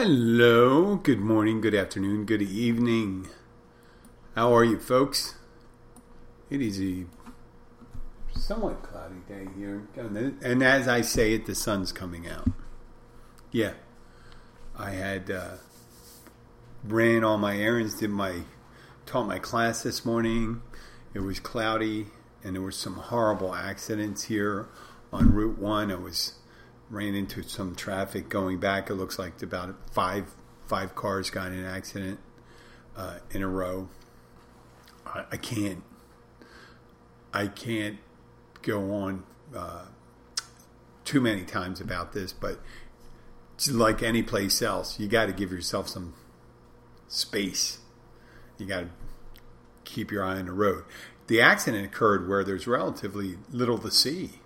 Hello, good morning, good afternoon, good evening. How are you, folks? It is a somewhat cloudy day here, and as I say it, the sun's coming out. Yeah, I had uh, ran all my errands, did my taught my class this morning. It was cloudy, and there were some horrible accidents here on Route One. I was ran into some traffic going back. It looks like about five five cars got in an accident uh, in a row. I, I, can't I can't go on uh, too many times about this, but like any place else, you got to give yourself some space. You got to keep your eye on the road. The accident occurred where there's relatively little to see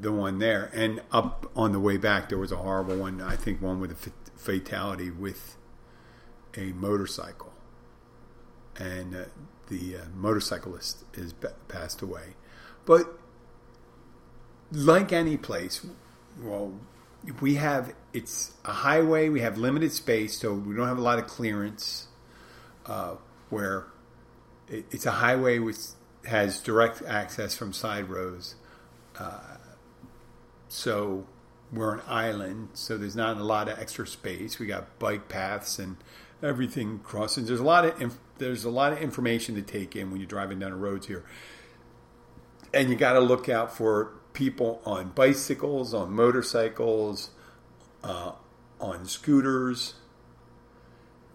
the one there, and up on the way back there was a horrible one. I think one with a fatality with a motorcycle, and uh, the uh, motorcyclist is passed away. But like any place, well, we have it's a highway. We have limited space, so we don't have a lot of clearance. Uh, where it, it's a highway which has direct access from side roads uh, so we're an island, so there's not a lot of extra space. We got bike paths and everything crossing. There's a lot of inf- there's a lot of information to take in when you're driving down the roads here, and you got to look out for people on bicycles, on motorcycles, uh, on scooters,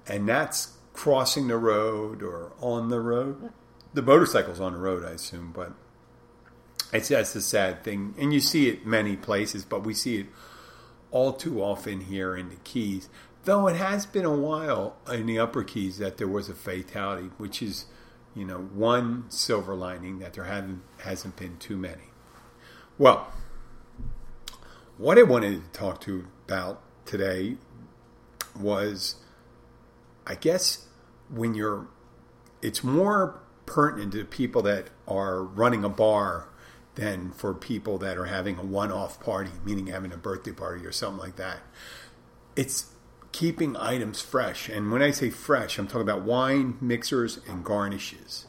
and that's crossing the road or on the road. The motorcycle's on the road, I assume, but it's that's the sad thing, and you see it many places, but we see it all too often here in the Keys. Though it has been a while in the Upper Keys that there was a fatality, which is, you know, one silver lining that there haven't hasn't been too many. Well, what I wanted to talk to you about today was, I guess, when you're, it's more pertinent to people that are running a bar than for people that are having a one off party, meaning having a birthday party or something like that. It's keeping items fresh. And when I say fresh, I'm talking about wine, mixers, and garnishes.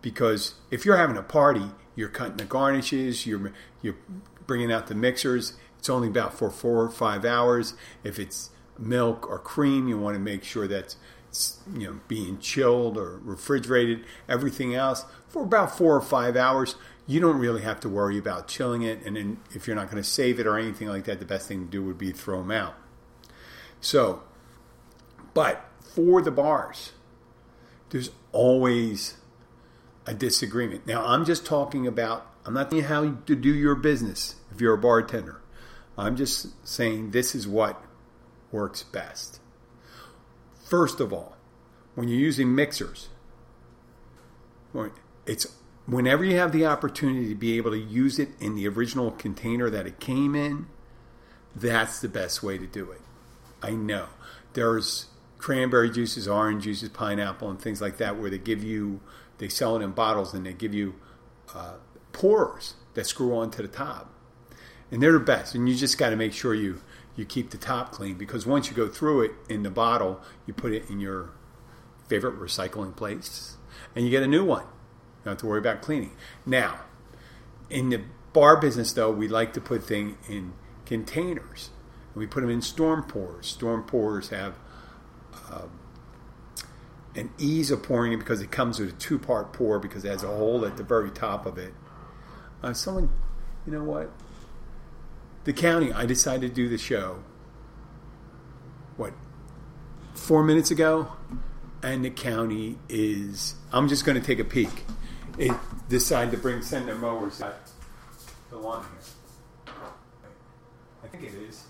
Because if you're having a party, you're cutting the garnishes, you're, you're bringing out the mixers. It's only about for four or five hours. If it's milk or cream, you want to make sure that's you know being chilled or refrigerated. Everything else for about four or five hours. You don't really have to worry about chilling it, and then if you're not going to save it or anything like that, the best thing to do would be throw them out. So, but for the bars, there's always a disagreement. Now, I'm just talking about. I'm not you how to do your business if you're a bartender. I'm just saying this is what works best. First of all, when you're using mixers, it's whenever you have the opportunity to be able to use it in the original container that it came in, that's the best way to do it. I know. There's cranberry juices, orange juices, pineapple, and things like that where they give you, they sell it in bottles and they give you uh, pourers that screw onto the top. And they're the best. And you just got to make sure you you keep the top clean because once you go through it in the bottle, you put it in your favorite recycling place and you get a new one. You don't have to worry about cleaning. Now, in the bar business, though, we like to put things in containers. We put them in storm pours. Storm pours have uh, an ease of pouring it because it comes with a two part pour because it has a hole at the very top of it. Uh, someone, you know what? The county, I decided to do the show, what, four minutes ago? And the county is, I'm just going to take a peek. It decided to bring, send their mowers to the lawn here. I think it is.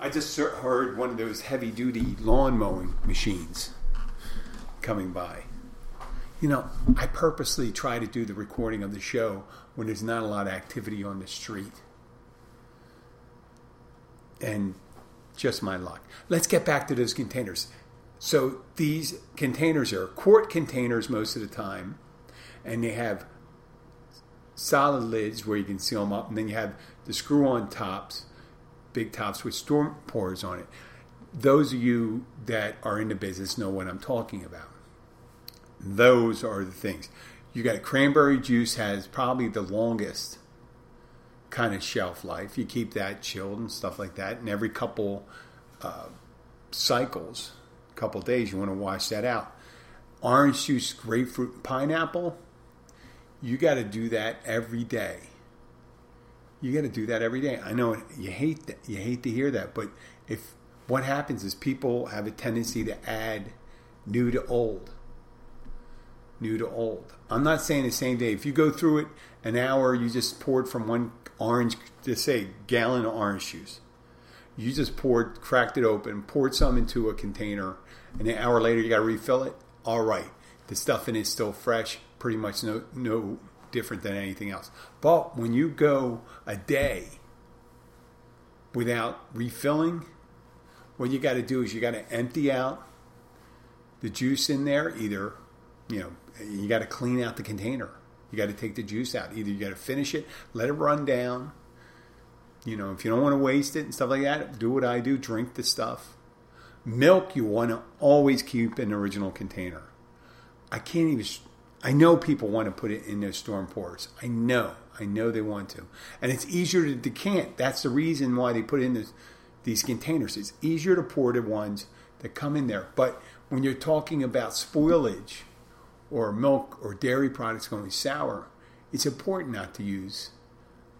I just heard one of those heavy duty lawn mowing machines coming by. You know, I purposely try to do the recording of the show when there's not a lot of activity on the street and just my luck. Let's get back to those containers. So these containers are quart containers most of the time, and they have solid lids where you can seal them up, and then you have the screw-on tops big tops with storm pours on it. Those of you that are in the business know what I'm talking about. Those are the things. You got cranberry juice has probably the longest kind of shelf life. You keep that chilled and stuff like that, and every couple uh, cycles, couple days, you want to wash that out. Orange juice, grapefruit, and pineapple, you got to do that every day. You got to do that every day. I know you hate that. You hate to hear that, but if what happens is people have a tendency to add new to old. New to old. I'm not saying the same day. If you go through it an hour, you just poured from one orange, just say gallon of orange juice. You just poured, cracked it open, poured some into a container, and an hour later you got to refill it. All right, the stuff in it is still fresh, pretty much no no different than anything else. But when you go a day without refilling, what you got to do is you got to empty out the juice in there. Either you know you got to clean out the container. You got to take the juice out. Either you got to finish it, let it run down. You know, if you don't want to waste it and stuff like that, do what I do. Drink the stuff. Milk you want to always keep in the original container. I can't even. I know people want to put it in their storm pours. I know. I know they want to, and it's easier to decant. That's the reason why they put in this, these containers. It's easier to pour the ones that come in there. But when you're talking about spoilage or milk or dairy products going sour, it's important not to use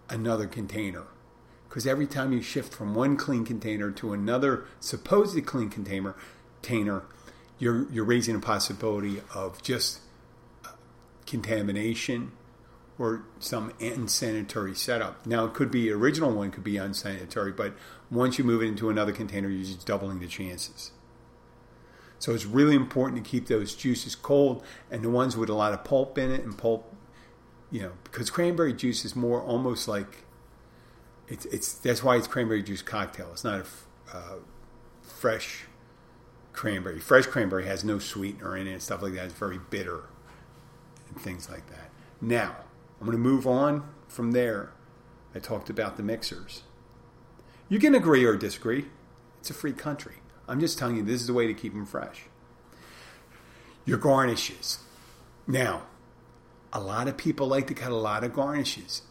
another container because every time you shift from one clean container to another supposedly clean container, container you're, you're raising a possibility of just uh, contamination or some unsanitary setup. Now, it could be original one could be unsanitary, but once you move it into another container, you're just doubling the chances. So it's really important to keep those juices cold and the ones with a lot of pulp in it and pulp, you know, because cranberry juice is more almost like it's it's that's why it's cranberry juice cocktail. It's not a uh, fresh cranberry. Fresh cranberry has no sweetener in it and stuff like that. It's very bitter and things like that. Now I'm going to move on from there. I talked about the mixers. You can agree or disagree. It's a free country. I'm just telling you this is the way to keep them fresh. Your garnishes. Now, a lot of people like to cut a lot of garnishes.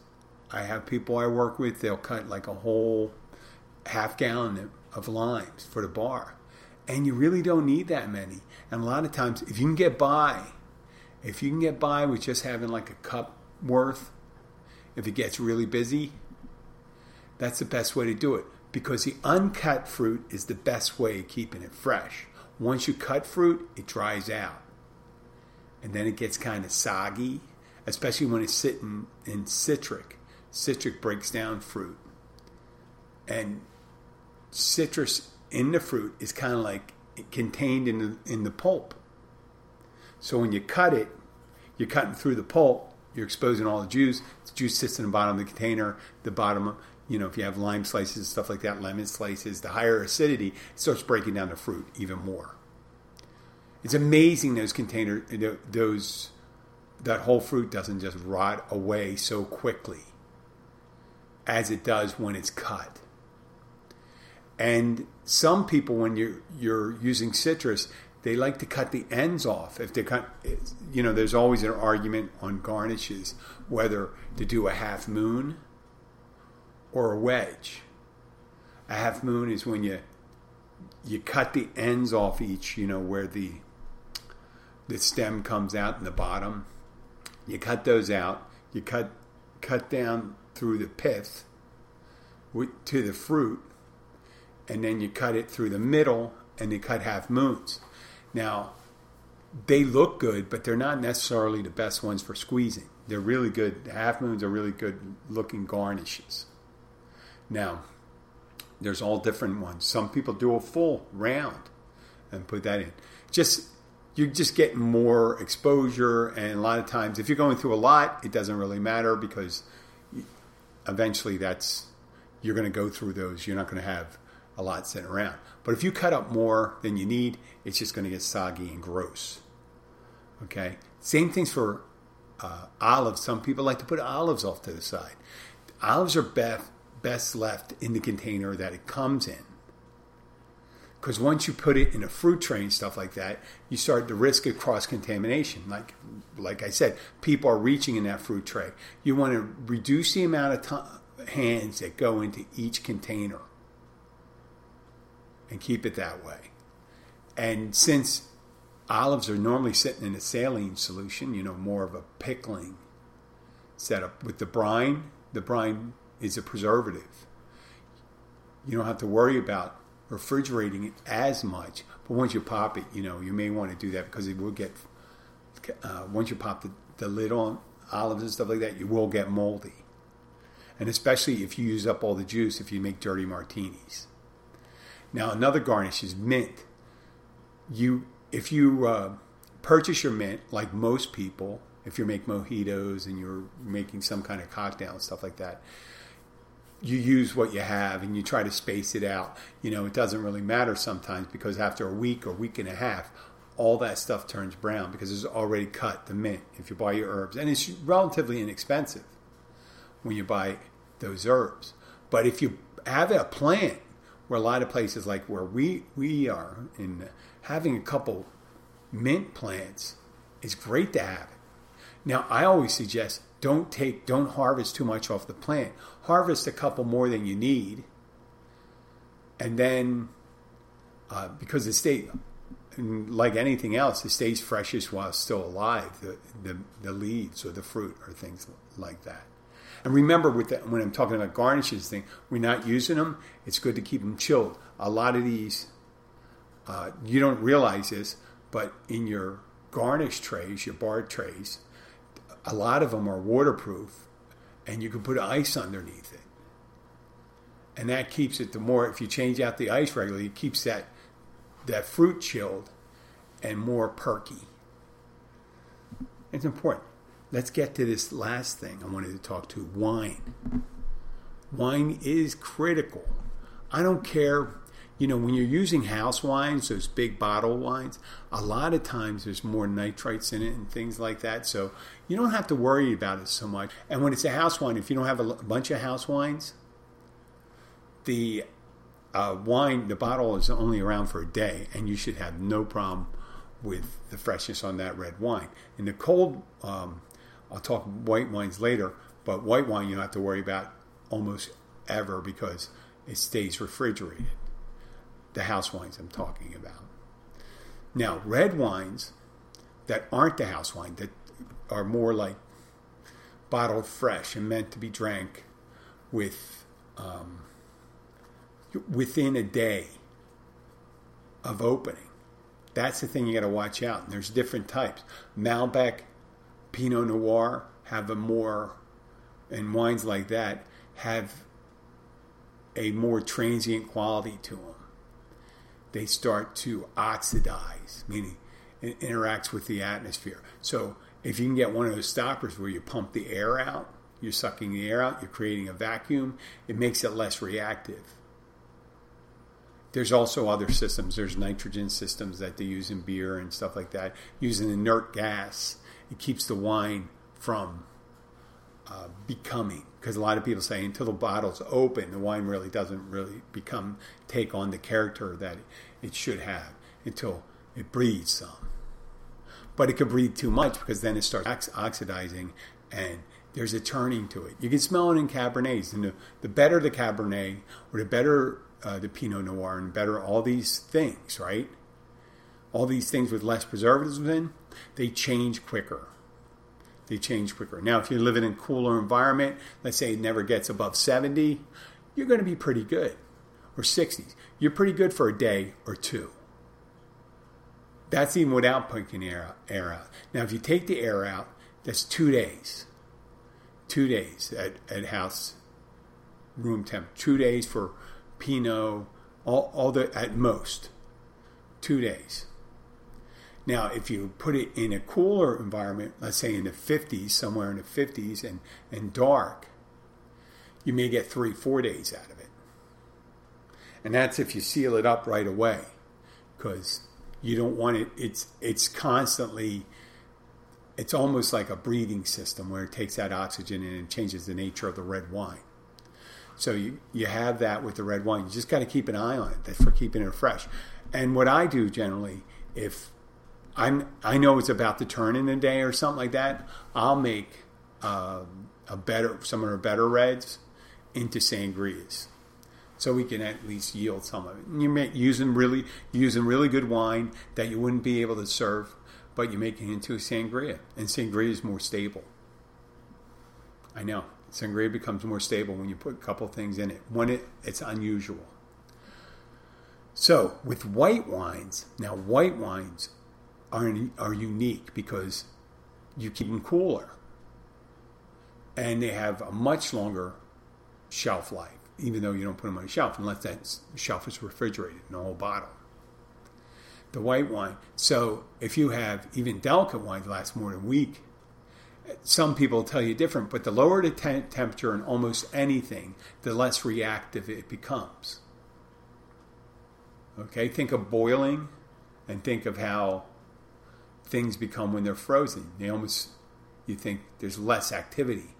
I have people I work with, they'll cut like a whole half gallon of limes for the bar. And you really don't need that many. And a lot of times, if you can get by, if you can get by with just having like a cup worth, if it gets really busy, that's the best way to do it. Because the uncut fruit is the best way of keeping it fresh. Once you cut fruit, it dries out. And then it gets kind of soggy, especially when it's sitting in citric citric breaks down fruit. And citrus in the fruit is kind of like contained in the, in the pulp. So when you cut it, you're cutting through the pulp, you're exposing all the juice. The juice sits in the bottom of the container, the bottom, you know, if you have lime slices and stuff like that, lemon slices, the higher acidity it starts breaking down the fruit even more. It's amazing those container, those, that whole fruit doesn't just rot away so quickly as it does when it's cut. And some people, when you're you're using citrus, they like to cut the ends off. If they cut, you know, there's always an argument on garnishes whether to do a half moon or a wedge. A half moon is when you you cut the ends off each, you know, where the the stem comes out in the bottom. You cut those out. You cut cut down through the pith to the fruit, and then you cut it through the middle and you cut half moons. Now, they look good, but they're not necessarily the best ones for squeezing. They're really good. Half moons are really good looking garnishes. Now, there's all different ones. Some people do a full round and put that in. Just you're just get more exposure, and a lot of times, if you're going through a lot, it doesn't really matter because eventually that's you're going to go through those. You're not going to have a lot sitting around. But if you cut up more than you need, it's just going to get soggy and gross. Okay. Same things for uh, olives. Some people like to put olives off to the side. Olives are best best left in the container that it comes in. Because once you put it in a fruit tray and stuff like that, you start to risk of cross contamination. Like, like I said, people are reaching in that fruit tray. You want to reduce the amount of hands that go into each container and keep it that way. And since olives are normally sitting in a saline solution, you know, more of a pickling setup with the brine, the brine is a preservative. You don't have to worry about refrigerating it as much, but once you pop it, you know, you may want to do that because it will get, uh, once you pop the, the lid on olives and stuff like that, you will get moldy. And especially if you use up all the juice if you make dirty martinis. Now, another garnish is mint. You, if you uh, purchase your mint, like most people, if you make mojitos and you're making some kind of cocktail and stuff like that, you use what you have and you try to space it out. You know, it doesn't really matter sometimes because after a week or week and a half, all that stuff turns brown because it's already cut the mint if you buy your herbs. And it's relatively inexpensive when you buy those herbs. But if you have a plant where a lot of places like where we we are in having a couple mint plants is great to have. Now I always suggest don't take don't harvest too much off the plant. Harvest a couple more than you need, and then uh, because it stays like anything else, it stays freshest while still alive. The, the the leaves or the fruit or things like that. And remember, with the, when I'm talking about garnishes thing, we're not using them. It's good to keep them chilled. A lot of these, uh, you don't realize this, but in your garnish trays, your bar trays, a lot of them are waterproof, and you can put ice underneath it, and that keeps it. The more if you change out the ice regularly, it keeps that that fruit chilled and more perky. It's important let's get to this last thing I wanted to talk to wine. Wine is critical. I don't care, you know, when you're using house wines, those big bottle wines, a lot of times there's more nitrites in it and things like that. So you don't have to worry about it so much. And when it's a house wine, if you don't have a bunch of house wines, the uh, wine, the bottle is only around for a day, and you should have no problem with the freshness on that red wine. In the cold um, I'll talk white wines later, but white wine you don't have to worry about almost ever because it stays refrigerated. The house wines I'm talking about. Now, red wines that aren't the house wine, that are more like bottled fresh and meant to be drank with um, within a day of opening. That's the thing you got to watch out. And there's different types. Malbec Pinot Noir have a more, and wines like that have a more transient quality to them. They start to oxidize, meaning it interacts with the atmosphere. So if you can get one of those stoppers where you pump the air out, you're sucking the air out, you're creating a vacuum, it makes it less reactive. There's also other systems. There's nitrogen systems that they use in beer and stuff like that, using inert gas it keeps the wine from uh, becoming. Because a lot of people say until the bottle's open, the wine really doesn't really become take on the character that it should have until it breathes some. But it could breathe too much because then it starts oxidizing and there's a turning to it. You can smell it in Cabernets. And the, the better the Cabernet, or the better uh, the Pinot Noir, and better all these things, right? All these things with less preservatives in, they change quicker. They change quicker. Now, if you're living in a cooler environment, let's say it never gets above 70, you're going to be pretty good. Or 60s. You're pretty good for a day or two. That's even without putting air, air out. Now, if you take the air out, that's two days. Two days at, at house room temp. Two days for Pinot, all, all the at most. Two days. Now, if you put it in a cooler environment, let's say in the 50s, somewhere in the 50s, and, and dark, you may get three, four days out of it. And that's if you seal it up right away, because you don't want it. It's it's constantly. It's almost like a breathing system where it takes that oxygen and changes the nature of the red wine. So you, you have that with the red wine. You just got to keep an eye on it for keeping it fresh. And what I do generally, if I'm I know it's about to turn in a day or something like that, I'll make uh, a better some of our better reds into sangrias, so we can at least yield some of it. And you're using really using really good wine that you wouldn't be able to serve, but you're making it into a sangria, and sangria is more stable. I know sangria becomes more stable when you put a couple things in it. When it it's unusual. So with white wines, now white wines are are unique because you keep them cooler, and they have a much longer shelf life, even though you don't put them on a shelf unless that shelf is refrigerated in the whole bottle. The white wine. So if you have even delicate wines lasts more than a week, some people tell you different, but the lower the te- temperature in almost anything, the less reactive it becomes. Okay, think of boiling and think of how things become when they're frozen. They almost, you think there's less activity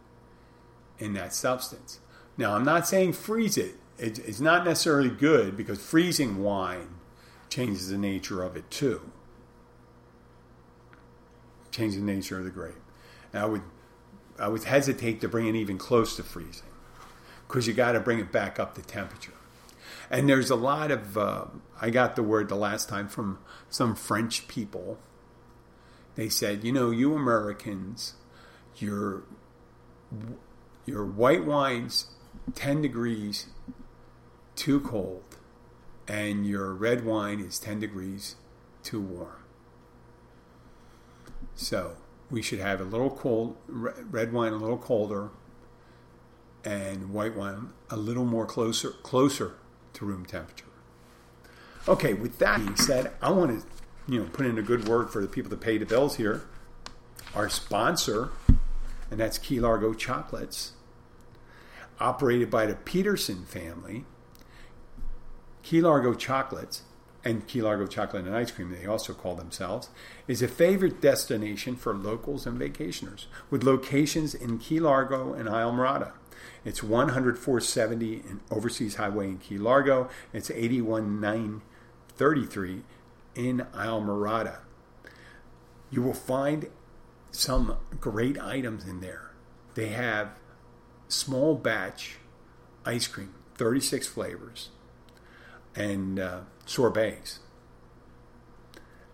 in that substance. Now, I'm not saying freeze it. It's not necessarily good because freezing wine changes the nature of it too. Changes the nature of the grape. I would, I would hesitate to bring it even close to freezing because you got to bring it back up to temperature. And there's a lot of, uh, I got the word the last time from some French people they said, you know, you Americans, your your white wine's 10 degrees too cold and your red wine is 10 degrees too warm. So, we should have a little cold red wine a little colder and white wine a little more closer closer to room temperature. Okay, with that being said, I want to you know, put in a good word for the people that pay the bills here. Our sponsor, and that's Key Largo Chocolates, operated by the Peterson family. Key Largo Chocolates and Key Largo Chocolate and Ice Cream, they also call themselves, is a favorite destination for locals and vacationers with locations in Key Largo and Islamorada. It's 10470 in Overseas Highway in Key Largo. It's 81933 in Islamorada. You will find some great items in there. They have small batch ice cream, 36 flavors, and uh, sorbets.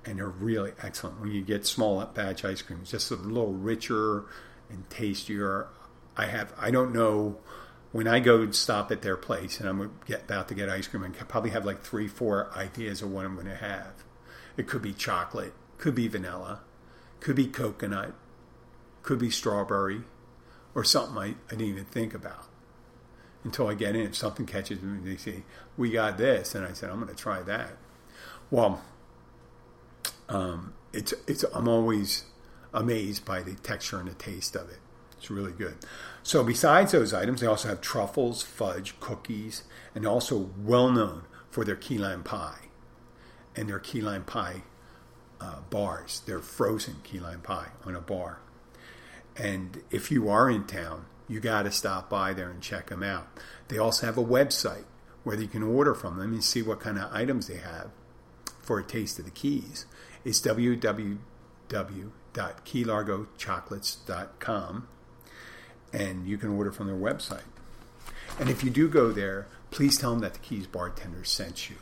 And they're really excellent. When you get small batch ice cream, it's just a little richer and tastier. I have, I don't know when I go stop at their place and I'm get, about to get ice cream, I probably have like three, four ideas of what I'm going to have. It could be chocolate, could be vanilla, could be coconut, could be strawberry, or something I, I didn't even think about until I get in. If something catches me, they say, "We got this," and I said, "I'm going to try that." Well, um, it's it's I'm always amazed by the texture and the taste of it. It's really good. So besides those items, they also have truffles, fudge, cookies, and also well known for their key lime pie and their key lime pie uh, bars. They're frozen key lime pie on a bar. And if you are in town, you got to stop by there and check them out. They also have a website where you can order from them and see what kind of items they have for a taste of the keys. It's www.keylargochocolates.com and you can order from their website. And if you do go there, please tell them that the Keys bartender sent you.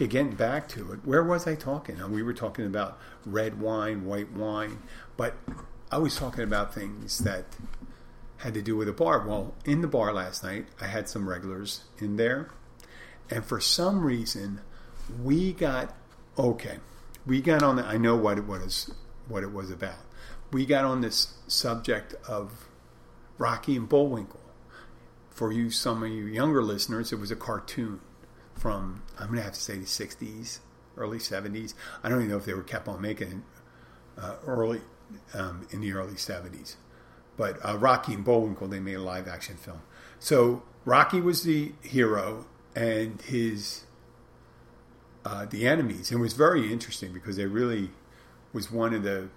Okay, getting back to it, where was I talking? We were talking about red wine, white wine, but I was talking about things that had to do with a bar. Well, in the bar last night, I had some regulars in there, and for some reason, we got okay. We got on the. I know what it was. What it was about. We got on this subject of Rocky and Bullwinkle. For you, some of you younger listeners, it was a cartoon from I'm going to have to say the 60s, early 70s. I don't even know if they were kept on making uh, early um, in the early 70s. But uh, Rocky and Bullwinkle, they made a live action film. So Rocky was the hero, and his uh, the enemies. It was very interesting because it really was one of the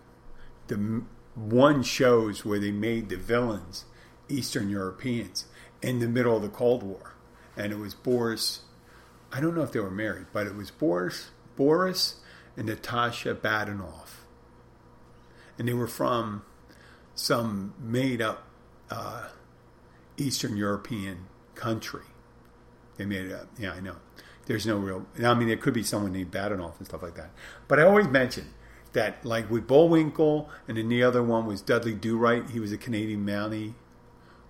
the one shows where they made the villains Eastern Europeans in the middle of the Cold War, and it was Boris. I don't know if they were married, but it was Boris, Boris, and Natasha Badenov, and they were from some made-up uh, Eastern European country. They made it up. Yeah, I know. There's no real. I mean, there could be someone named Badenov and stuff like that. But I always mention that, like with Bullwinkle, and then the other one was Dudley Do Right. He was a Canadian Mountie,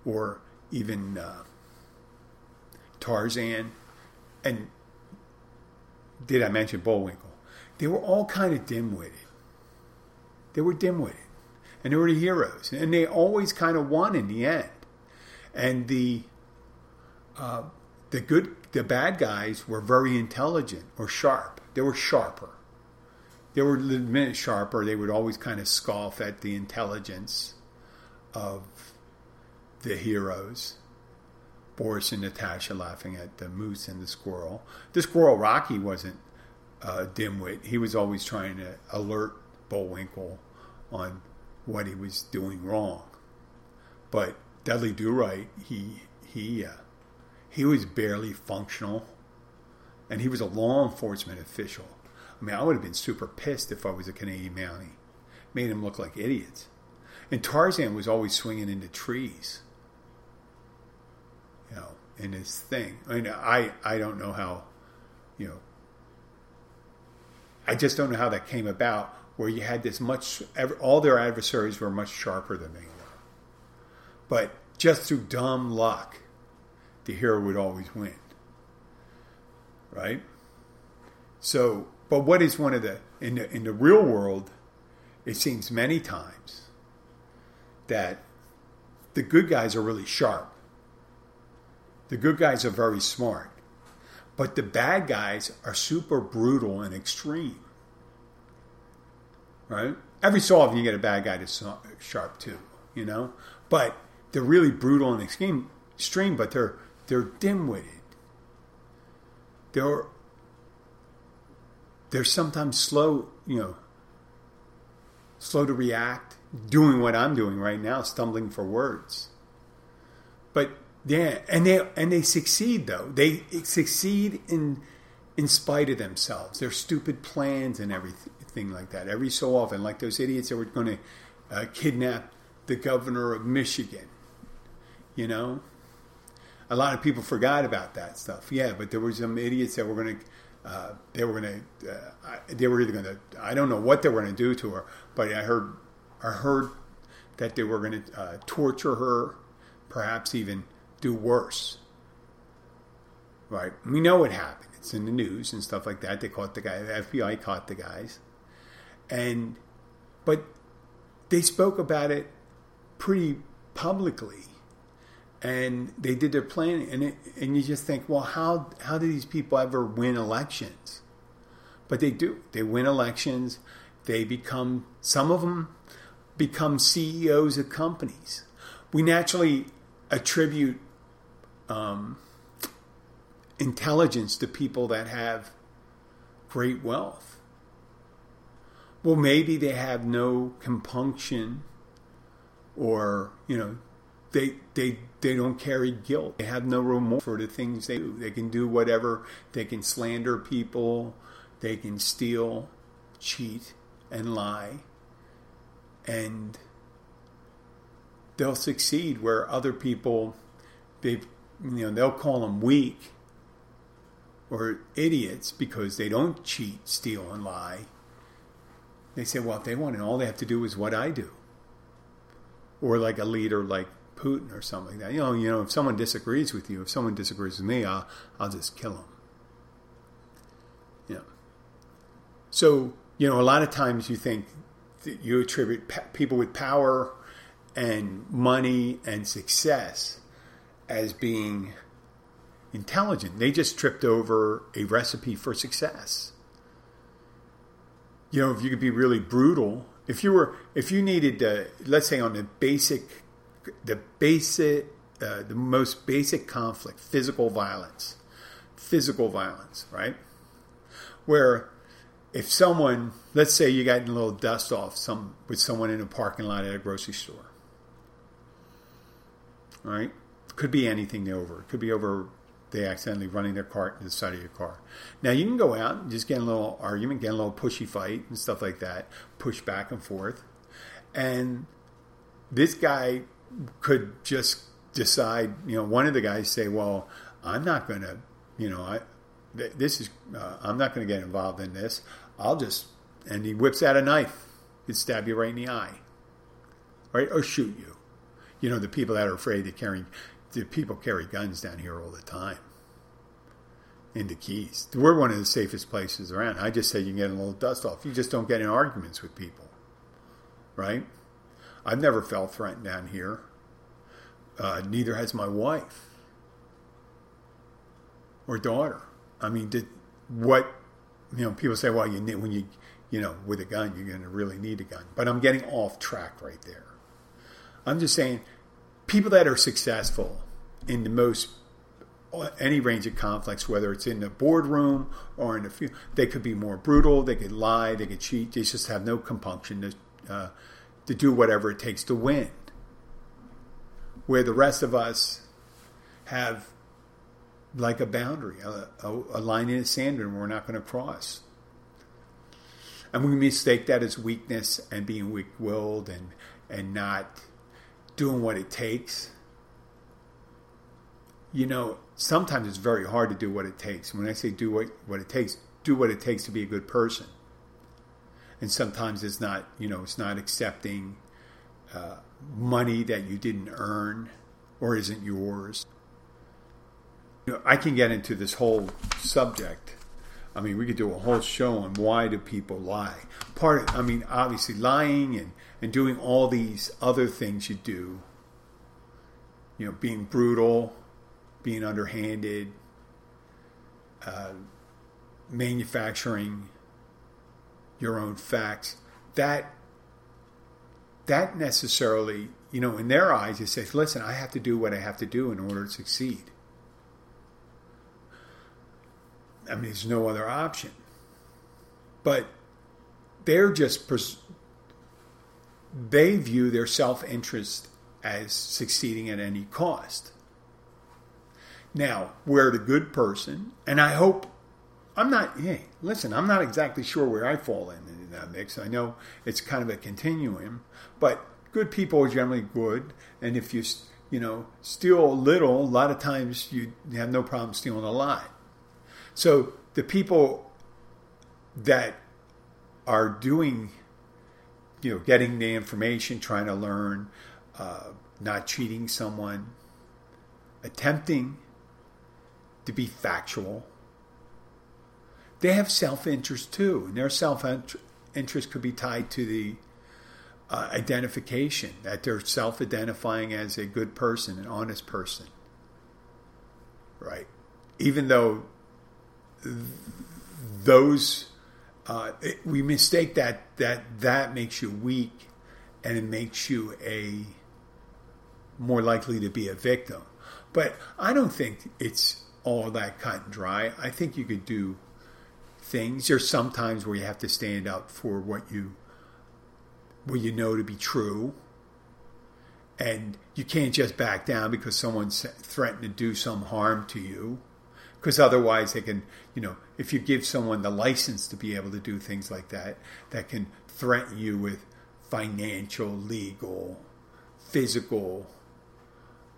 or even uh, Tarzan. And did I mention Bullwinkle? They were all kind of dim-witted. They were dim-witted, and they were the heroes, and they always kind of won in the end. And the uh, the good, the bad guys were very intelligent or sharp. They were sharper. They were a minute sharper. They would always kind of scoff at the intelligence of the heroes. Boris and Natasha laughing at the moose and the squirrel. The squirrel Rocky wasn't a dimwit. He was always trying to alert Bullwinkle on what he was doing wrong. But Dudley Do Right, he he uh, he was barely functional, and he was a law enforcement official. I mean, I would have been super pissed if I was a Canadian Mountie. Made him look like idiots. And Tarzan was always swinging into trees. You know, in his thing. I mean, I, I don't know how, you know, I just don't know how that came about where you had this much, all their adversaries were much sharper than they were. But just through dumb luck, the hero would always win. Right? So, but what is one of the in the in the real world, it seems many times that the good guys are really sharp. The good guys are very smart. But the bad guys are super brutal and extreme. Right? Every so often you get a bad guy that's sharp too, you know? But they're really brutal and extreme, extreme but they're they're dim-witted. They're they're sometimes slow, you know, slow to react, doing what I'm doing right now, stumbling for words. But yeah, and they and they succeed though. They succeed in in spite of themselves, their stupid plans and everything like that. Every so often, like those idiots that were going to uh, kidnap the governor of Michigan, you know, a lot of people forgot about that stuff. Yeah, but there were some idiots that were going to. Uh, they were going to. Uh, they were either going to. I don't know what they were going to do to her, but I heard. I heard that they were going to uh, torture her, perhaps even do worse. Right? We know what happened. It's in the news and stuff like that. They caught the guy. The FBI caught the guys, and but they spoke about it pretty publicly and they did their planning, and it, and you just think, well, how how do these people ever win elections? But they do. They win elections. They become some of them become CEOs of companies. We naturally attribute um, intelligence to people that have great wealth. Well, maybe they have no compunction or, you know, they they they don't carry guilt. They have no remorse for the things they do. They can do whatever. They can slander people. They can steal, cheat, and lie. And they'll succeed where other people they you know they'll call them weak or idiots because they don't cheat, steal, and lie. They say, well, if they want it, all they have to do is what I do. Or like a leader like Putin or something like that. You know, you know, if someone disagrees with you, if someone disagrees with me, I'll, I'll just kill them. Know. So, you know, a lot of times you think you attribute people with power and money and success as being intelligent. They just tripped over a recipe for success. You know, if you could be really brutal, if you were, if you needed, to, let's say on the basic the basic, uh, the most basic conflict, physical violence, physical violence, right? Where if someone, let's say you got in a little dust off some with someone in a parking lot at a grocery store, right? Could be anything they over. It could be over they accidentally running their cart into the side of your car. Now you can go out and just get a little argument, get a little pushy fight and stuff like that, push back and forth. And this guy could just decide, you know, one of the guys say, well, I'm not going to, you know, I, this is, uh, I'm not going to get involved in this. I'll just, and he whips out a knife, he'd stab you right in the eye, right? Or shoot you. You know, the people that are afraid of carry the people carry guns down here all the time. Into Keys. We're one of the safest places around. I just say you can get a little dust off. You just don't get in arguments with people. Right? I've never felt threatened down here. Uh, neither has my wife or daughter. I mean, did what you know? People say, "Well, you need when you you know with a gun, you're going to really need a gun." But I'm getting off track right there. I'm just saying, people that are successful in the most any range of conflicts, whether it's in the boardroom or in the field, they could be more brutal. They could lie. They could cheat. They just have no compunction to uh, to do whatever it takes to win. Where the rest of us have like a boundary, a, a, a line in the sand, and we're not going to cross. And we mistake that as weakness and being weak-willed and and not doing what it takes you know, sometimes it's very hard to do what it takes. When I say do what, what it takes, do what it takes to be a good person. And sometimes it's not, you know, it's not accepting uh, money that you didn't earn or isn't yours. You know, I can get into this whole subject. I mean, we could do a whole show on why do people lie. Part, of, I mean, obviously lying and, and doing all these other things you do. You know, being brutal, being underhanded, uh, manufacturing your own facts. That that necessarily, you know, in their eyes, it says, "Listen, I have to do what I have to do in order to succeed." I mean, there's no other option. But they're just pers- they view their self interest as succeeding at any cost. Now, where the good person, and I hope I'm not, hey, listen, I'm not exactly sure where I fall in, in that mix. I know it's kind of a continuum, but good people are generally good. And if you, you know, steal a little, a lot of times you have no problem stealing a lot. So the people that are doing, you know, getting the information, trying to learn, uh, not cheating someone, attempting to be factual. They have self interest too, and their self interest could be tied to the uh, identification that they're self identifying as a good person, an honest person. Right? Even though th- those, uh, it, we mistake that, that that makes you weak and it makes you a more likely to be a victim. But I don't think it's all that cut and dry. I think you could do things. There's sometimes where you have to stand up for what you what you know to be true, and you can't just back down because someone's threatened to do some harm to you. Because otherwise, they can, you know, if you give someone the license to be able to do things like that, that can threaten you with financial, legal, physical,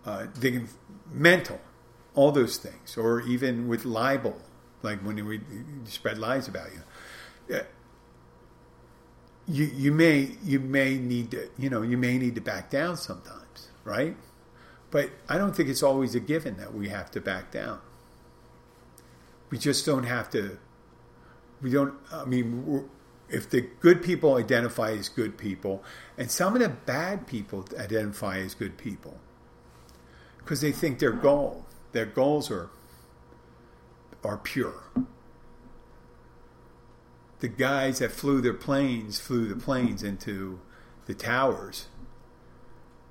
uh, they can, mental all those things, or even with libel, like when we spread lies about you. You you may you may need to you know you may need to back down sometimes, right? But I don't think it's always a given that we have to back down. We just don't have to. We don't. I mean, if the good people identify as good people, and some of the bad people identify as good people, because they think they're gold their goals are are pure. The guys that flew their planes flew the planes into the towers.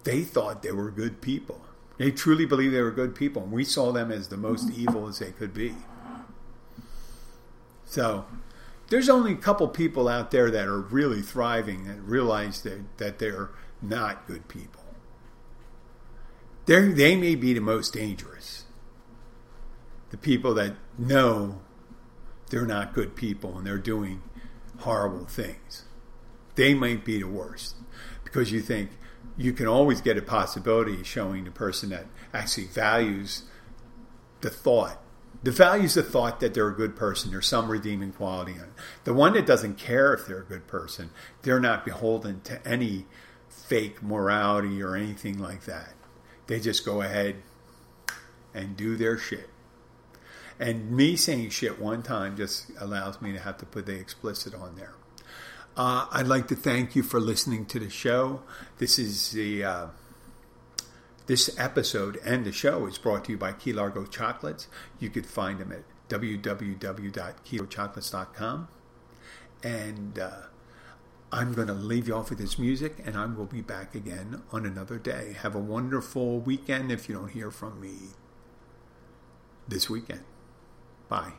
They thought they were good people. They truly believed they were good people. And we saw them as the most evil as they could be. So there's only a couple people out there that are really thriving and realize that, that they're not good people they they may be the most dangerous. The people that know they're not good people and they're doing horrible things. They might be the worst because you think you can always get a possibility showing the person that actually values the thought. The values the thought that they're a good person. There's some redeeming quality in it. The one that doesn't care if they're a good person, they're not beholden to any fake morality or anything like that. They just go ahead and do their shit. And me saying shit one time just allows me to have to put the explicit on there. Uh, I'd like to thank you for listening to the show. This is the uh, this episode and the show is brought to you by Key Largo Chocolates. You could find them at www.keylargochocolates.com. And uh, I'm going to leave you off with this music, and I will be back again on another day. Have a wonderful weekend if you don't hear from me this weekend. Bye.